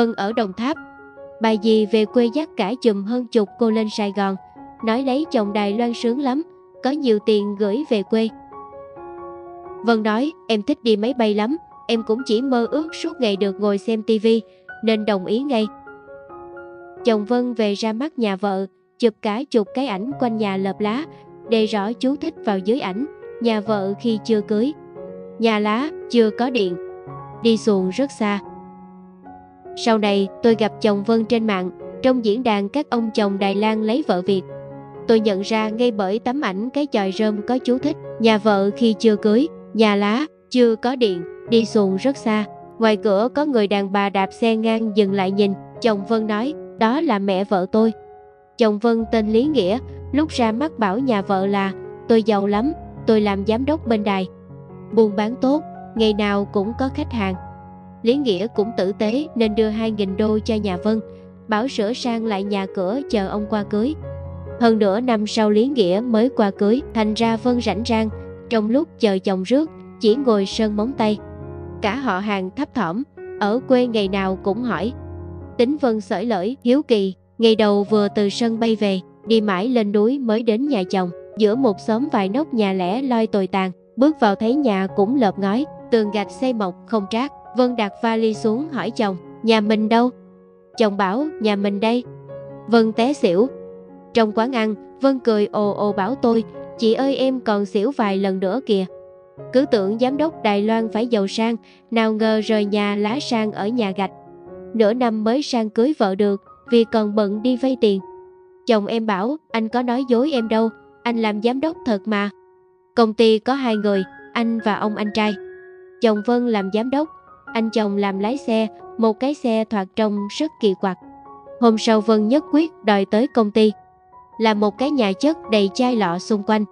Vân ở Đồng Tháp. Bà dì về quê dắt cả chùm hơn chục cô lên Sài Gòn, nói lấy chồng Đài Loan sướng lắm, có nhiều tiền gửi về quê. Vân nói, em thích đi máy bay lắm, em cũng chỉ mơ ước suốt ngày được ngồi xem tivi, nên đồng ý ngay. Chồng Vân về ra mắt nhà vợ, chụp cả chục cái ảnh quanh nhà lợp lá, đề rõ chú thích vào dưới ảnh, nhà vợ khi chưa cưới. Nhà lá, chưa có điện. Đi xuồng rất xa. Sau này, tôi gặp chồng Vân trên mạng, trong diễn đàn các ông chồng Đài Loan lấy vợ Việt. Tôi nhận ra ngay bởi tấm ảnh cái chòi rơm có chú thích, nhà vợ khi chưa cưới, nhà lá, chưa có điện, đi xuồng rất xa. Ngoài cửa có người đàn bà đạp xe ngang dừng lại nhìn, chồng Vân nói, đó là mẹ vợ tôi. Chồng Vân tên Lý Nghĩa, lúc ra mắt bảo nhà vợ là, tôi giàu lắm, tôi làm giám đốc bên đài. Buôn bán tốt, ngày nào cũng có khách hàng. Lý Nghĩa cũng tử tế nên đưa 2.000 đô cho nhà Vân, bảo sửa sang lại nhà cửa chờ ông qua cưới. Hơn nửa năm sau Lý Nghĩa mới qua cưới, thành ra Vân rảnh rang, trong lúc chờ chồng rước, chỉ ngồi sơn móng tay. Cả họ hàng thấp thỏm, ở quê ngày nào cũng hỏi. Tính Vân sởi lởi, hiếu kỳ, ngày đầu vừa từ sân bay về, đi mãi lên núi mới đến nhà chồng. Giữa một xóm vài nóc nhà lẻ loi tồi tàn, bước vào thấy nhà cũng lợp ngói, tường gạch xây mộc không trát. Vân đặt vali xuống hỏi chồng, nhà mình đâu? Chồng bảo, nhà mình đây. Vân té xỉu. Trong quán ăn, Vân cười ồ ồ bảo tôi, chị ơi em còn xỉu vài lần nữa kìa. Cứ tưởng giám đốc Đài Loan phải giàu sang, nào ngờ rời nhà lá sang ở nhà gạch. Nửa năm mới sang cưới vợ được, vì còn bận đi vay tiền. Chồng em bảo, anh có nói dối em đâu, anh làm giám đốc thật mà. Công ty có hai người, anh và ông anh trai. Chồng Vân làm giám đốc, anh chồng làm lái xe, một cái xe thoạt trông rất kỳ quặc. Hôm sau Vân nhất quyết đòi tới công ty. Là một cái nhà chất đầy chai lọ xung quanh.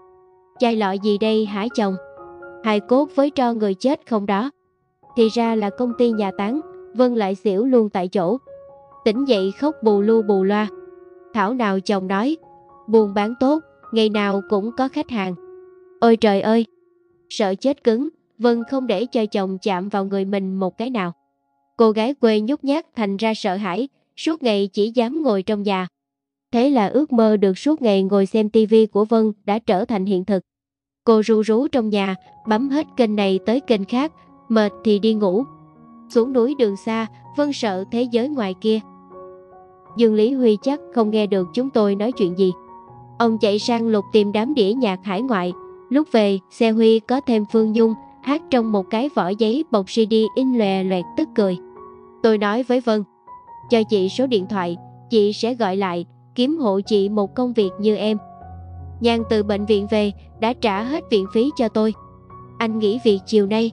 Chai lọ gì đây hả chồng? Hài cốt với tro người chết không đó. Thì ra là công ty nhà táng, Vân lại xỉu luôn tại chỗ. Tỉnh dậy khóc bù lu bù loa. Thảo nào chồng nói, buôn bán tốt, ngày nào cũng có khách hàng. Ôi trời ơi! Sợ chết cứng, Vân không để cho chồng chạm vào người mình một cái nào. Cô gái quê nhút nhát thành ra sợ hãi, suốt ngày chỉ dám ngồi trong nhà. Thế là ước mơ được suốt ngày ngồi xem tivi của Vân đã trở thành hiện thực. Cô ru rú trong nhà, bấm hết kênh này tới kênh khác, mệt thì đi ngủ. Xuống núi đường xa, Vân sợ thế giới ngoài kia. Dương Lý Huy chắc không nghe được chúng tôi nói chuyện gì. Ông chạy sang lục tìm đám đĩa nhạc hải ngoại. Lúc về, xe Huy có thêm Phương Nhung hát trong một cái vỏ giấy bọc CD in lòe loẹt tức cười. Tôi nói với Vân, cho chị số điện thoại, chị sẽ gọi lại, kiếm hộ chị một công việc như em. Nhan từ bệnh viện về, đã trả hết viện phí cho tôi. Anh nghỉ việc chiều nay.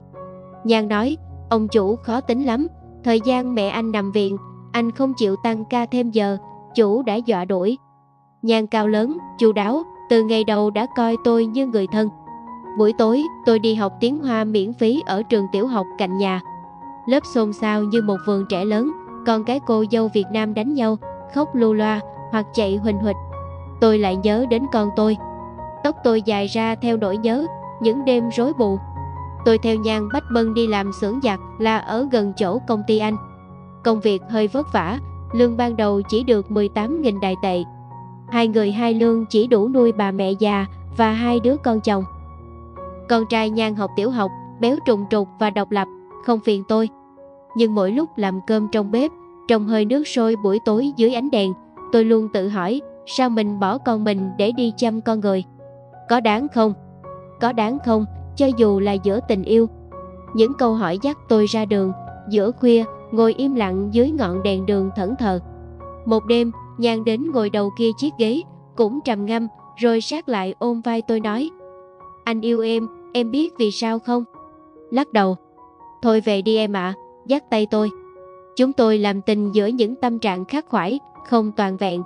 Nhan nói, ông chủ khó tính lắm, thời gian mẹ anh nằm viện, anh không chịu tăng ca thêm giờ, chủ đã dọa đuổi. Nhan cao lớn, chu đáo, từ ngày đầu đã coi tôi như người thân. Buổi tối, tôi đi học tiếng Hoa miễn phí ở trường tiểu học cạnh nhà. Lớp xôn xao như một vườn trẻ lớn, còn cái cô dâu Việt Nam đánh nhau, khóc lu loa hoặc chạy huỳnh huỵch. Tôi lại nhớ đến con tôi. Tóc tôi dài ra theo nỗi nhớ, những đêm rối bù. Tôi theo nhan bách bân đi làm xưởng giặt là ở gần chỗ công ty anh. Công việc hơi vất vả, lương ban đầu chỉ được 18.000 đài tệ. Hai người hai lương chỉ đủ nuôi bà mẹ già và hai đứa con chồng. Con trai nhan học tiểu học, béo trùng trục và độc lập, không phiền tôi. Nhưng mỗi lúc làm cơm trong bếp, trong hơi nước sôi buổi tối dưới ánh đèn, tôi luôn tự hỏi sao mình bỏ con mình để đi chăm con người. Có đáng không? Có đáng không, cho dù là giữa tình yêu. Những câu hỏi dắt tôi ra đường, giữa khuya, ngồi im lặng dưới ngọn đèn đường thẫn thờ. Một đêm, Nhan đến ngồi đầu kia chiếc ghế, cũng trầm ngâm, rồi sát lại ôm vai tôi nói. Anh yêu em, em biết vì sao không? Lắc đầu. Thôi về đi em ạ, dắt tay tôi. Chúng tôi làm tình giữa những tâm trạng khắc khoải, không toàn vẹn.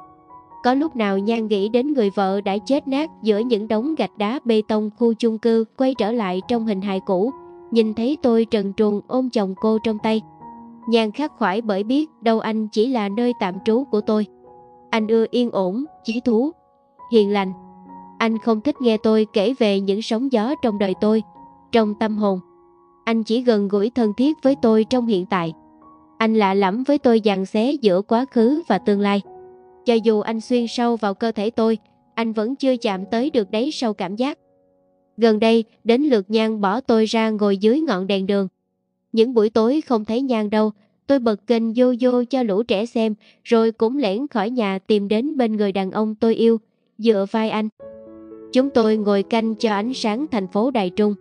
Có lúc nào Nhan nghĩ đến người vợ đã chết nát giữa những đống gạch đá bê tông khu chung cư quay trở lại trong hình hài cũ, nhìn thấy tôi trần truồng ôm chồng cô trong tay. Nhan khắc khoải bởi biết đâu anh chỉ là nơi tạm trú của tôi. Anh ưa yên ổn, chí thú, hiền lành. Anh không thích nghe tôi kể về những sóng gió trong đời tôi, trong tâm hồn. Anh chỉ gần gũi thân thiết với tôi trong hiện tại. Anh lạ lẫm với tôi dằn xé giữa quá khứ và tương lai. Cho dù anh xuyên sâu vào cơ thể tôi, anh vẫn chưa chạm tới được đáy sâu cảm giác. Gần đây, đến lượt Nhan bỏ tôi ra ngồi dưới ngọn đèn đường. Những buổi tối không thấy Nhan đâu, tôi bật kênh vô vô cho lũ trẻ xem, rồi cũng lẻn khỏi nhà tìm đến bên người đàn ông tôi yêu, dựa vai anh. Chúng tôi ngồi canh cho ánh sáng thành phố Đài Trung.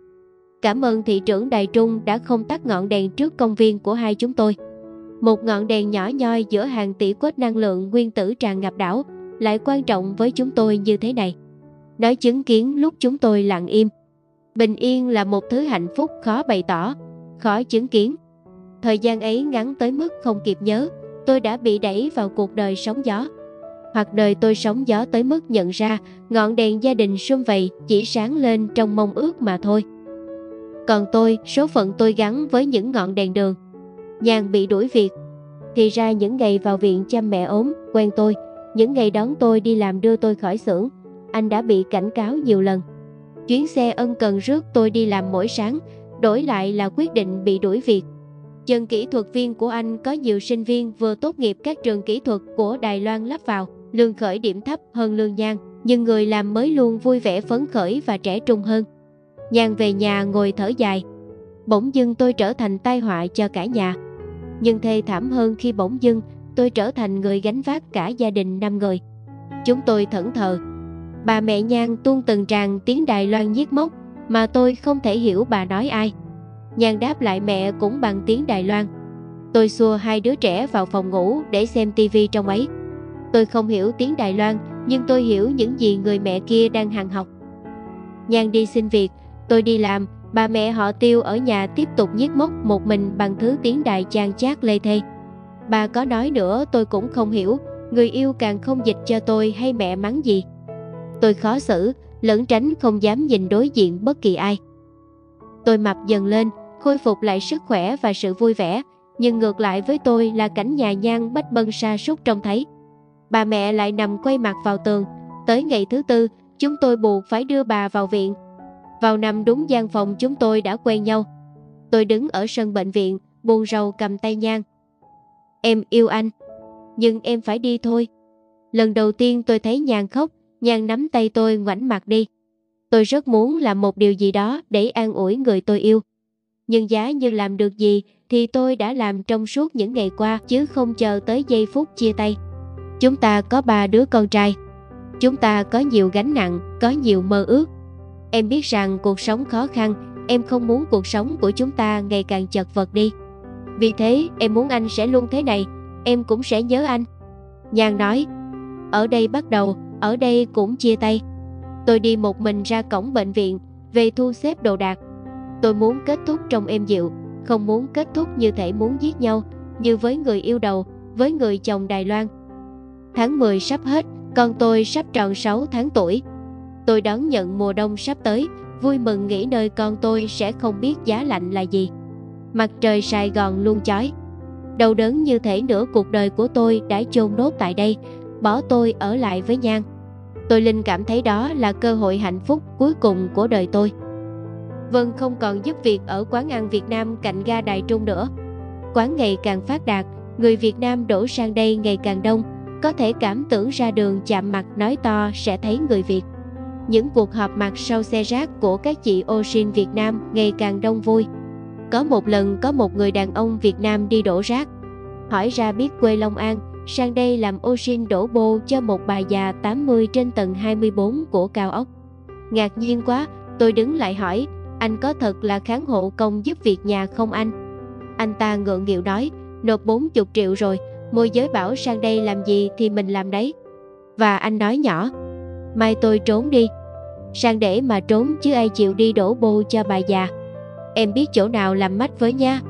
Cảm ơn thị trưởng Đài Trung đã không tắt ngọn đèn trước công viên của hai chúng tôi. Một ngọn đèn nhỏ nhoi giữa hàng tỷ quất năng lượng nguyên tử tràn ngập đảo lại quan trọng với chúng tôi như thế này. Nói chứng kiến lúc chúng tôi lặng im. Bình yên là một thứ hạnh phúc khó bày tỏ, khó chứng kiến. Thời gian ấy ngắn tới mức không kịp nhớ, tôi đã bị đẩy vào cuộc đời sóng gió. Hoặc đời tôi sóng gió tới mức nhận ra ngọn đèn gia đình sum vầy chỉ sáng lên trong mong ước mà thôi. Còn tôi, số phận tôi gắn với những ngọn đèn đường. Nhàn bị đuổi việc. Thì ra những ngày vào viện chăm mẹ ốm, quen tôi, những ngày đón tôi đi làm đưa tôi khỏi xưởng, anh đã bị cảnh cáo nhiều lần. Chuyến xe ân cần rước tôi đi làm mỗi sáng, đổi lại là quyết định bị đuổi việc. Chân kỹ thuật viên của anh có nhiều sinh viên vừa tốt nghiệp các trường kỹ thuật của Đài Loan lắp vào, lương khởi điểm thấp hơn lương Nhan, nhưng người làm mới luôn vui vẻ phấn khởi và trẻ trung hơn. Nhan về nhà ngồi thở dài. Bỗng dưng tôi trở thành tai họa cho cả nhà. Nhưng thê thảm hơn khi bỗng dưng tôi trở thành người gánh vác cả gia đình năm người. Chúng tôi thẫn thờ. Bà mẹ Nhan tuôn từng tràng tiếng Đài Loan nhiếc mốc mà tôi không thể hiểu bà nói ai. Nhan đáp lại mẹ cũng bằng tiếng Đài Loan. Tôi xua hai đứa trẻ vào phòng ngủ để xem tivi trong ấy. Tôi không hiểu tiếng Đài Loan, nhưng tôi hiểu những gì người mẹ kia đang hàng học. Nhan đi xin việc, tôi đi làm, bà mẹ họ tiêu ở nhà tiếp tục giết mốc một mình bằng thứ tiếng Đài chan chát lê thê. Bà có nói nữa tôi cũng không hiểu, người yêu càng không dịch cho tôi hay mẹ mắng gì. Tôi khó xử, lẫn tránh không dám nhìn đối diện bất kỳ ai. Tôi mập dần lên, khôi phục lại sức khỏe và sự vui vẻ, nhưng ngược lại với tôi là cảnh nhà nhan bách bân sa sút trông thấy. Bà mẹ lại nằm quay mặt vào tường, tới ngày thứ tư, chúng tôi buộc phải đưa bà vào viện. Vào nằm đúng gian phòng chúng tôi đã quen nhau. Tôi đứng ở sân bệnh viện, buồn rầu cầm tay nhan. Em yêu anh, nhưng em phải đi thôi. Lần đầu tiên tôi thấy Nhang khóc, Nhang nắm tay tôi ngoảnh mặt đi. Tôi rất muốn làm một điều gì đó để an ủi người tôi yêu. Nhưng giá như làm được gì thì tôi đã làm trong suốt những ngày qua chứ không chờ tới giây phút chia tay. Chúng ta có ba đứa con trai. Chúng ta có nhiều gánh nặng, có nhiều mơ ước. Em biết rằng cuộc sống khó khăn, em không muốn cuộc sống của chúng ta ngày càng chật vật đi. Vì thế em muốn anh sẽ luôn thế này, em cũng sẽ nhớ anh. Nhàn nói, ở đây bắt đầu, ở đây cũng chia tay. Tôi đi một mình ra cổng bệnh viện, về thu xếp đồ đạc. Tôi muốn kết thúc trong êm dịu, không muốn kết thúc như thể muốn giết nhau, như với người yêu đầu, với người chồng Đài Loan. Tháng 10 sắp hết, con tôi sắp tròn 6 tháng tuổi. Tôi đón nhận mùa đông sắp tới, vui mừng nghĩ nơi con tôi sẽ không biết giá lạnh là gì. Mặt trời Sài Gòn luôn chói. Đau đớn như thể nửa cuộc đời của tôi đã chôn nốt tại đây, bỏ tôi ở lại với Nhan. Tôi linh cảm thấy đó là cơ hội hạnh phúc cuối cùng của đời tôi. Vân không còn giúp việc ở quán ăn Việt Nam cạnh ga Đài Trung nữa. Quán ngày càng phát đạt, người Việt Nam đổ sang đây ngày càng đông, có thể cảm tưởng ra đường chạm mặt nói to sẽ thấy người Việt. Những cuộc họp mặt sau xe rác của các chị Ocean Việt Nam ngày càng đông vui. Có một lần có một người đàn ông Việt Nam đi đổ rác. Hỏi ra biết quê Long An, sang đây làm Ocean đổ bô cho một bà già 80 trên tầng 24 của cao ốc. Ngạc nhiên quá, tôi đứng lại hỏi, anh có thật là kháng hộ công giúp việc nhà không anh? Anh ta ngượng nghịu nói, nộp 40 triệu rồi, môi giới bảo sang đây làm gì thì mình làm đấy. Và anh nói nhỏ, mai tôi trốn đi. Sang để mà trốn chứ ai chịu đi đổ bô cho bà già. Em biết chỗ nào làm mách với nha.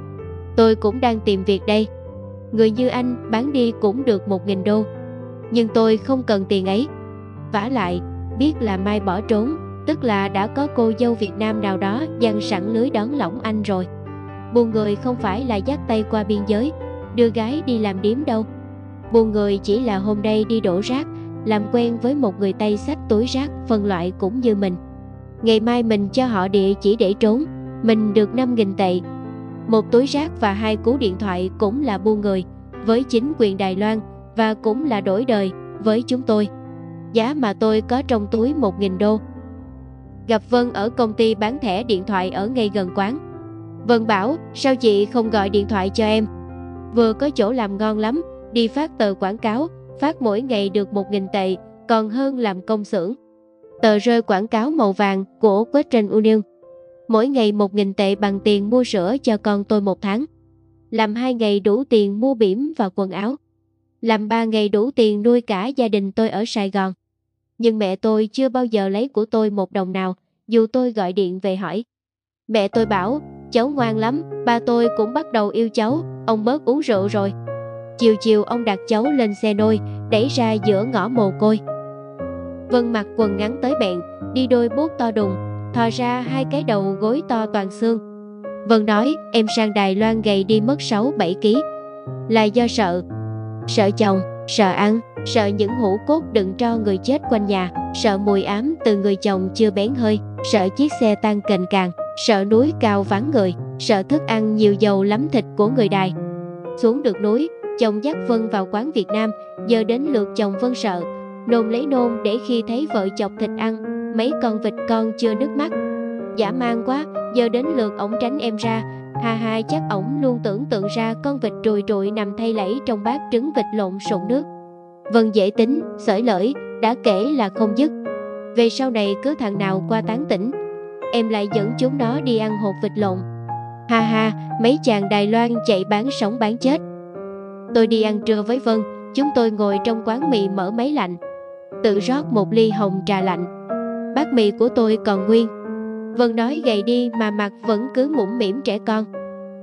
Tôi cũng đang tìm việc đây. Người như anh bán đi cũng được một nghìn đô. Nhưng tôi không cần tiền ấy. vả lại, biết là mai bỏ trốn, tức là đã có cô dâu Việt Nam nào đó dằn sẵn lưới đón lỏng anh rồi. Buồn người không phải là dắt tay qua biên giới, đưa gái đi làm điếm đâu. Buồn người chỉ là hôm nay đi đổ rác, làm quen với một người tay xách túi rác phân loại cũng như mình. Ngày mai mình cho họ địa chỉ để trốn, mình được 5.000 tệ. Một túi rác và hai cú điện thoại cũng là buôn người với chính quyền Đài Loan và cũng là đổi đời với chúng tôi. Giá mà tôi có trong túi 1.000 đô. Gặp Vân ở công ty bán thẻ điện thoại ở ngay gần quán. Vân bảo, sao chị không gọi điện thoại cho em? Vừa có chỗ làm ngon lắm, đi phát tờ quảng cáo, phát mỗi ngày được 1.000 tệ, còn hơn làm công xưởng. Tờ rơi quảng cáo màu vàng của Western Union. Mỗi ngày 1.000 tệ bằng tiền mua sữa cho con tôi một tháng. Làm hai ngày đủ tiền mua bỉm và quần áo. Làm ba ngày đủ tiền nuôi cả gia đình tôi ở Sài Gòn. Nhưng mẹ tôi chưa bao giờ lấy của tôi một đồng nào, dù tôi gọi điện về hỏi. Mẹ tôi bảo, cháu ngoan lắm, ba tôi cũng bắt đầu yêu cháu, ông bớt uống rượu rồi. Chiều chiều ông đặt cháu lên xe nôi, đẩy ra giữa ngõ mồ côi. Vân mặc quần ngắn tới bẹn, đi đôi bốt to đùng, thò ra hai cái đầu gối to toàn xương. Vân nói, em sang Đài Loan gầy đi mất 6-7 kg. Là do sợ. Sợ chồng, sợ ăn, sợ những hũ cốt đựng cho người chết quanh nhà, sợ mùi ám từ người chồng chưa bén hơi, sợ chiếc xe tan cành càng, sợ núi cao vắng người, sợ thức ăn nhiều dầu lắm thịt của người Đài. Xuống được núi, chồng dắt Vân vào quán Việt Nam, giờ đến lượt chồng Vân sợ, nôn lấy nôn để khi thấy vợ chọc thịt ăn, mấy con vịt con chưa nước mắt. Giả mang quá, giờ đến lượt ổng tránh em ra, ha ha chắc ổng luôn tưởng tượng ra con vịt trùi trụi nằm thay lẫy trong bát trứng vịt lộn sụn nước. Vân dễ tính, sởi lỡi, đã kể là không dứt. Về sau này cứ thằng nào qua tán tỉnh, em lại dẫn chúng nó đi ăn hột vịt lộn. Ha ha, mấy chàng Đài Loan chạy bán sống bán chết. Tôi đi ăn trưa với Vân, chúng tôi ngồi trong quán mì mở máy lạnh. Tự rót một ly hồng trà lạnh. Bát mì của tôi còn nguyên. Vân nói gầy đi mà mặt vẫn cứ mũm mỉm trẻ con.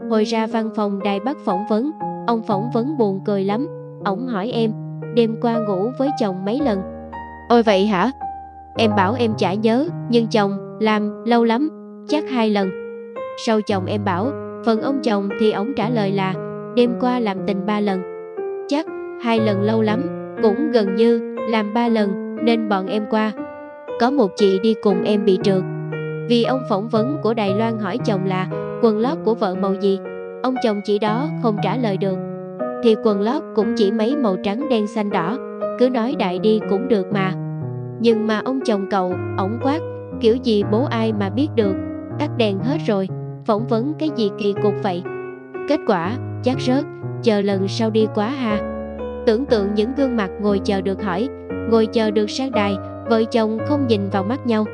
Hồi ra văn phòng đài bắt phỏng vấn, ông phỏng vấn buồn cười lắm. Ông hỏi em, đêm qua ngủ với chồng mấy lần. Ôi vậy hả? Em bảo em chả nhớ, nhưng chồng làm lâu lắm, chắc hai lần. Sau chồng em bảo, phần ông chồng thì ông trả lời là đêm qua làm tình ba lần. Chắc hai lần lâu lắm, cũng gần như làm ba lần nên bọn em qua. Có một chị đi cùng em bị trượt. Vì ông phỏng vấn của Đài Loan hỏi chồng là quần lót của vợ màu gì, ông chồng chị đó không trả lời được. Thì quần lót cũng chỉ mấy màu trắng đen xanh đỏ, cứ nói đại đi cũng được mà. Nhưng mà ông chồng cậu, ổng quát, kiểu gì bố ai mà biết được, tắt đèn hết rồi, phỏng vấn cái gì kỳ cục vậy. Kết quả, chắc rớt, chờ lần sau đi quá ha. Tưởng tượng những gương mặt ngồi chờ được hỏi, ngồi chờ được sang đài, vợ chồng không nhìn vào mắt nhau.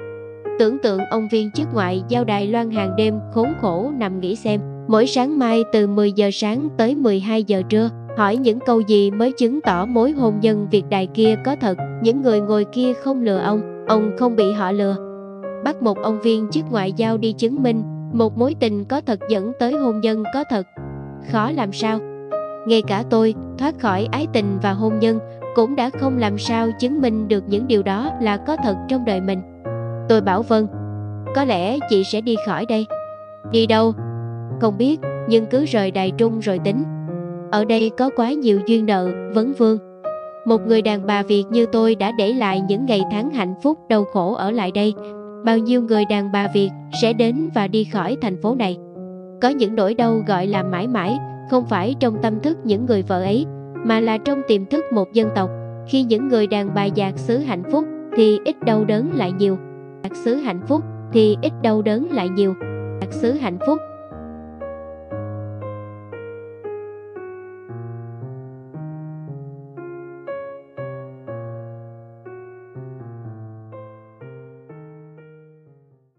Tưởng tượng ông viên chức ngoại giao đài loan hàng đêm khốn khổ nằm nghĩ xem, mỗi sáng mai từ 10 giờ sáng tới 12 giờ trưa, hỏi những câu gì mới chứng tỏ mối hôn nhân việc đài kia có thật, những người ngồi kia không lừa ông, ông không bị họ lừa. Bắt một ông viên chức ngoại giao đi chứng minh một mối tình có thật dẫn tới hôn nhân có thật. Khó làm sao? Ngay cả tôi thoát khỏi ái tình và hôn nhân cũng đã không làm sao chứng minh được những điều đó là có thật trong đời mình. Tôi bảo Vân, có lẽ chị sẽ đi khỏi đây. Đi đâu? Không biết, nhưng cứ rời Đài Trung rồi tính. Ở đây có quá nhiều duyên nợ, vấn vương. Một người đàn bà Việt như tôi đã để lại những ngày tháng hạnh phúc đau khổ ở lại đây. Bao nhiêu người đàn bà Việt sẽ đến và đi khỏi thành phố này. Có những nỗi đau gọi là mãi mãi, không phải trong tâm thức những người vợ ấy, mà là trong tiềm thức một dân tộc. Khi những người đàn bà giạc xứ hạnh phúc thì ít đau đớn lại nhiều. Giạc xứ hạnh phúc thì ít đau đớn lại nhiều. Giạc xứ hạnh phúc